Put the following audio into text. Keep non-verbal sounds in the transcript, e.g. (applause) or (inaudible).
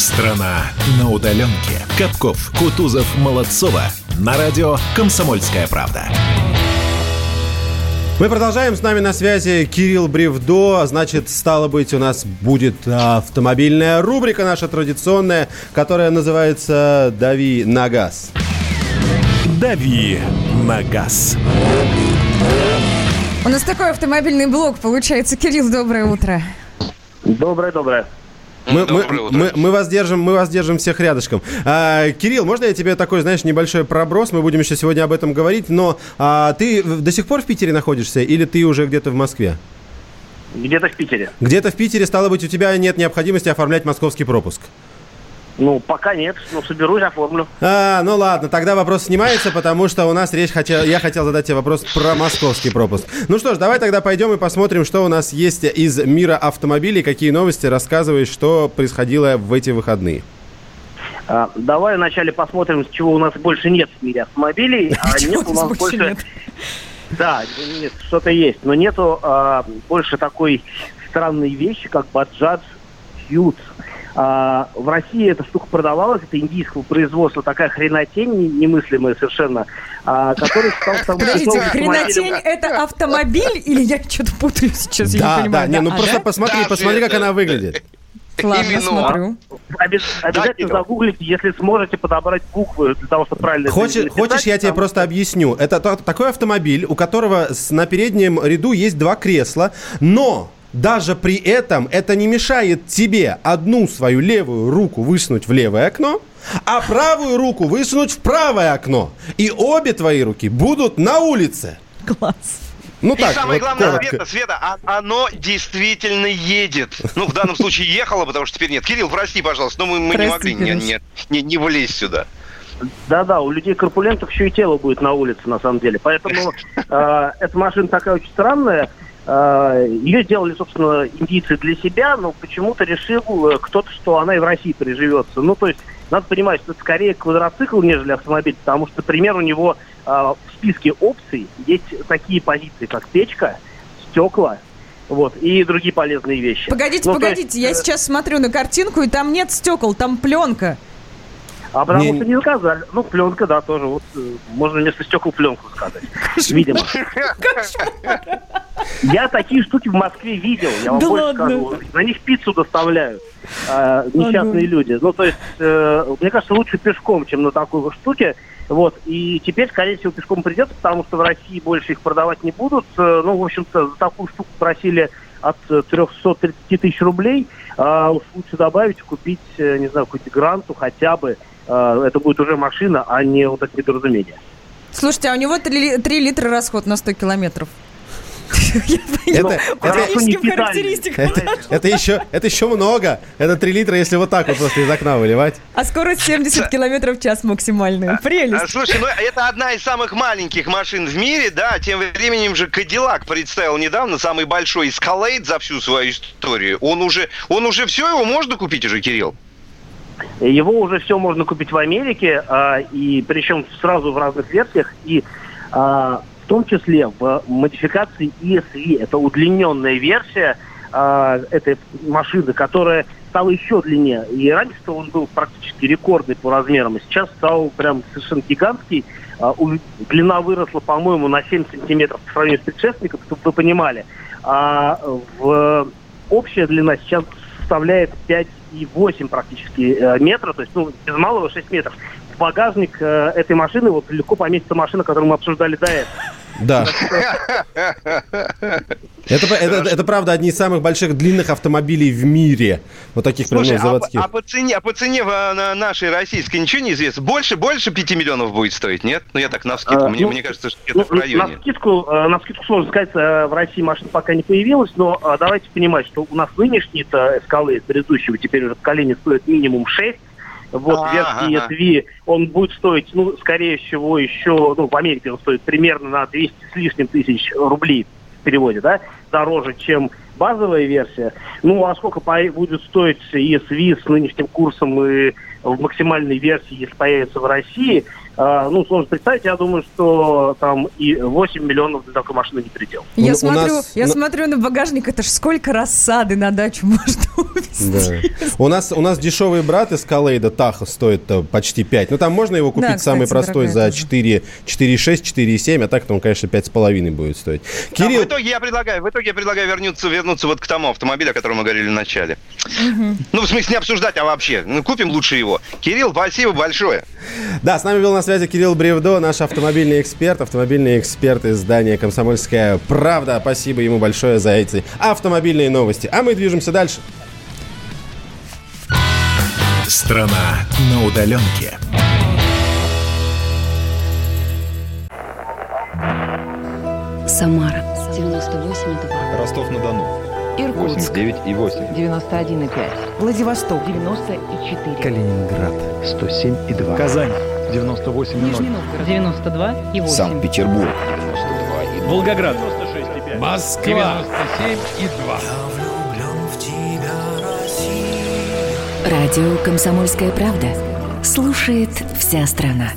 Страна на удаленке. Капков, Кутузов, Молодцова. На радио «Комсомольская правда». Мы продолжаем. С нами на связи Кирилл Бревдо. Значит, стало быть, у нас будет автомобильная рубрика наша традиционная, которая называется «Дави на газ». «Дави на газ». У нас такой автомобильный блок получается. Кирилл, доброе утро. Доброе-доброе. Мы, мы, мы, мы, вас держим, мы вас держим всех рядышком. А, Кирилл, можно я тебе такой, знаешь, небольшой проброс? Мы будем еще сегодня об этом говорить. Но а, ты до сих пор в Питере находишься или ты уже где-то в Москве? Где-то в Питере. Где-то в Питере, стало быть, у тебя нет необходимости оформлять московский пропуск. Ну, пока нет, но соберусь, оформлю. А, ну ладно, тогда вопрос снимается, потому что у нас речь хотел, я хотел задать тебе вопрос про московский пропуск. Ну что ж, давай тогда пойдем и посмотрим, что у нас есть из мира автомобилей, какие новости рассказываешь, что происходило в эти выходные. А, давай вначале посмотрим, чего у нас больше нет в мире автомобилей. А (laughs) нет у нас больше... Да, нет, что-то есть, но нету а, больше такой странной вещи, как Bajaj Qt. А, в России эта штука продавалась, это индийского производства, такая хренотень немыслимая совершенно, а, который стал самым Подождите, хренотень это автомобиль или я что-то путаю сейчас, я не понимаю. Да, не, ну просто посмотри, посмотри, как она выглядит. Ладно, Именно. смотрю. Обязательно да, загуглите, если сможете подобрать буквы для того, чтобы правильно... Хочешь, хочешь я тебе просто объясню? Это такой автомобиль, у которого на переднем ряду есть два кресла, но даже при этом это не мешает тебе одну свою левую руку высунуть в левое окно, а правую руку высунуть в правое окно. И обе твои руки будут на улице. Класс. Ну, и так, самое вот главное, коротко. Света, Света, а, оно действительно едет. Ну, в данном случае ехало, потому что теперь нет. Кирилл, прости, пожалуйста, но мы, мы прости, не могли не, не, не, не влезть сюда. Да-да, у людей корпулентов еще и тело будет на улице, на самом деле. Поэтому (laughs) э, эта машина такая очень странная. Э, Ее сделали, собственно, индийцы для себя, но почему-то решил э, кто-то, что она и в России приживется. Ну, то есть, надо понимать, что это скорее квадроцикл, нежели автомобиль, потому что, например, у него э, в списке опций есть такие позиции, как печка, стекла, вот, и другие полезные вещи. Погодите, ну, погодите, есть, я сейчас смотрю на картинку, и там нет стекол, там пленка. А потому не... что не заказали. Ну, пленка, да, тоже. Вот э, можно вместо стекол пленку сказать. Видимо. Я такие штуки в Москве видел, я вам да больше ладно. скажу. На них пиццу доставляют э, несчастные ага. люди. Ну, то есть, э, мне кажется, лучше пешком, чем на такой штуке. Вот. И теперь, скорее всего, пешком придется, потому что в России больше их продавать не будут. Э, ну, в общем-то, за такую штуку просили от 330 тысяч рублей. А уж лучше добавить, купить, не знаю, какую-то гранту хотя бы это будет уже машина, а не вот это недоразумение. Слушайте, а у него 3, 3 литра расход на 100 километров. (laughs) Это, это, еще, это еще много. Это 3 литра, если вот так вот просто из окна выливать. А скорость 70 километров в час максимальная. Прелесть. А, слушай, ну это одна из самых маленьких машин в мире, да. Тем временем же Кадиллак представил недавно самый большой Escalade за всю свою историю. Он уже, он уже все, его можно купить уже, Кирилл? Его уже все можно купить в Америке, а, и причем сразу в разных версиях, и а, в том числе в модификации ESV. Это удлиненная версия а, этой машины, которая стала еще длиннее. И раньше он был практически рекордный по размерам, и сейчас стал прям совершенно гигантский. А, длина выросла, по-моему, на 7 сантиметров по сравнению с предшественником, чтобы вы понимали. А в, общая длина сейчас составляет 5,8 практически э, метра, то есть ну, без малого 6 метров. В багажник э, этой машины вот легко поместится машина, которую мы обсуждали до этого. Да. (laughs) Это, это, это правда одни из самых больших длинных автомобилей в мире. Вот таких Слушай, прям ну, заводских. А, а, по цене, а по цене в, нашей российской ничего не известно? Больше, больше 5 миллионов будет стоить, нет? Ну, я так на скидку. А, мне, ну, мне кажется, что это ну, в районе. На скидку, э, на скидку сложно сказать, э, в России машина пока не появилась, но э, давайте понимать, что у нас нынешний-то эскалы предыдущего теперь уже поколение стоит минимум 6, вот а, версии ага. SV, он будет стоить, ну, скорее всего, еще, ну, в Америке он стоит примерно на 200 с лишним тысяч рублей в переводе, да, дороже, чем базовая версия. Ну, а сколько будет стоить ESV с нынешним курсом и в максимальной версии, если появится в России, а, ну, сложно представить, я думаю, что там и 8 миллионов для такой машины не предел. Я, У- у смотрю, нас- я на- смотрю на багажник, это ж сколько рассады на дачу (laughs) можно увезти. Да. У нас, у нас дешевый брат из Калейда, Таха, стоит э, почти 5. Ну, там можно его купить Да, самый кстати, простой за дорогая 4, 4,6, 4,7, а так-то он, конечно, 5,5 будет стоить. А Кирилл, в итоге я предлагаю, в итоге я предлагаю вернуться, вернуться вот к тому автомобилю, о котором мы говорили в начале. Ну, в смысле, не обсуждать, а вообще. Ну, купим лучше его. Кирилл, спасибо большое. да, с нами был на связи Кирилл Бревдо, наш автомобильный эксперт, автомобильный эксперт издания «Комсомольская правда». Спасибо ему большое за эти автомобильные новости. А мы движемся дальше. Страна на удаленке. Самара 98,2. Ростов-на-Дону. Иркутск 89,8. 91,5. Владивосток. 94. Калининград. 107,2. Казань. 98,0. Нижний Новгород. 92,8. Санкт-Петербург. 92,2. Волгоград. Москва. Радио «Комсомольская правда». Слушает вся страна.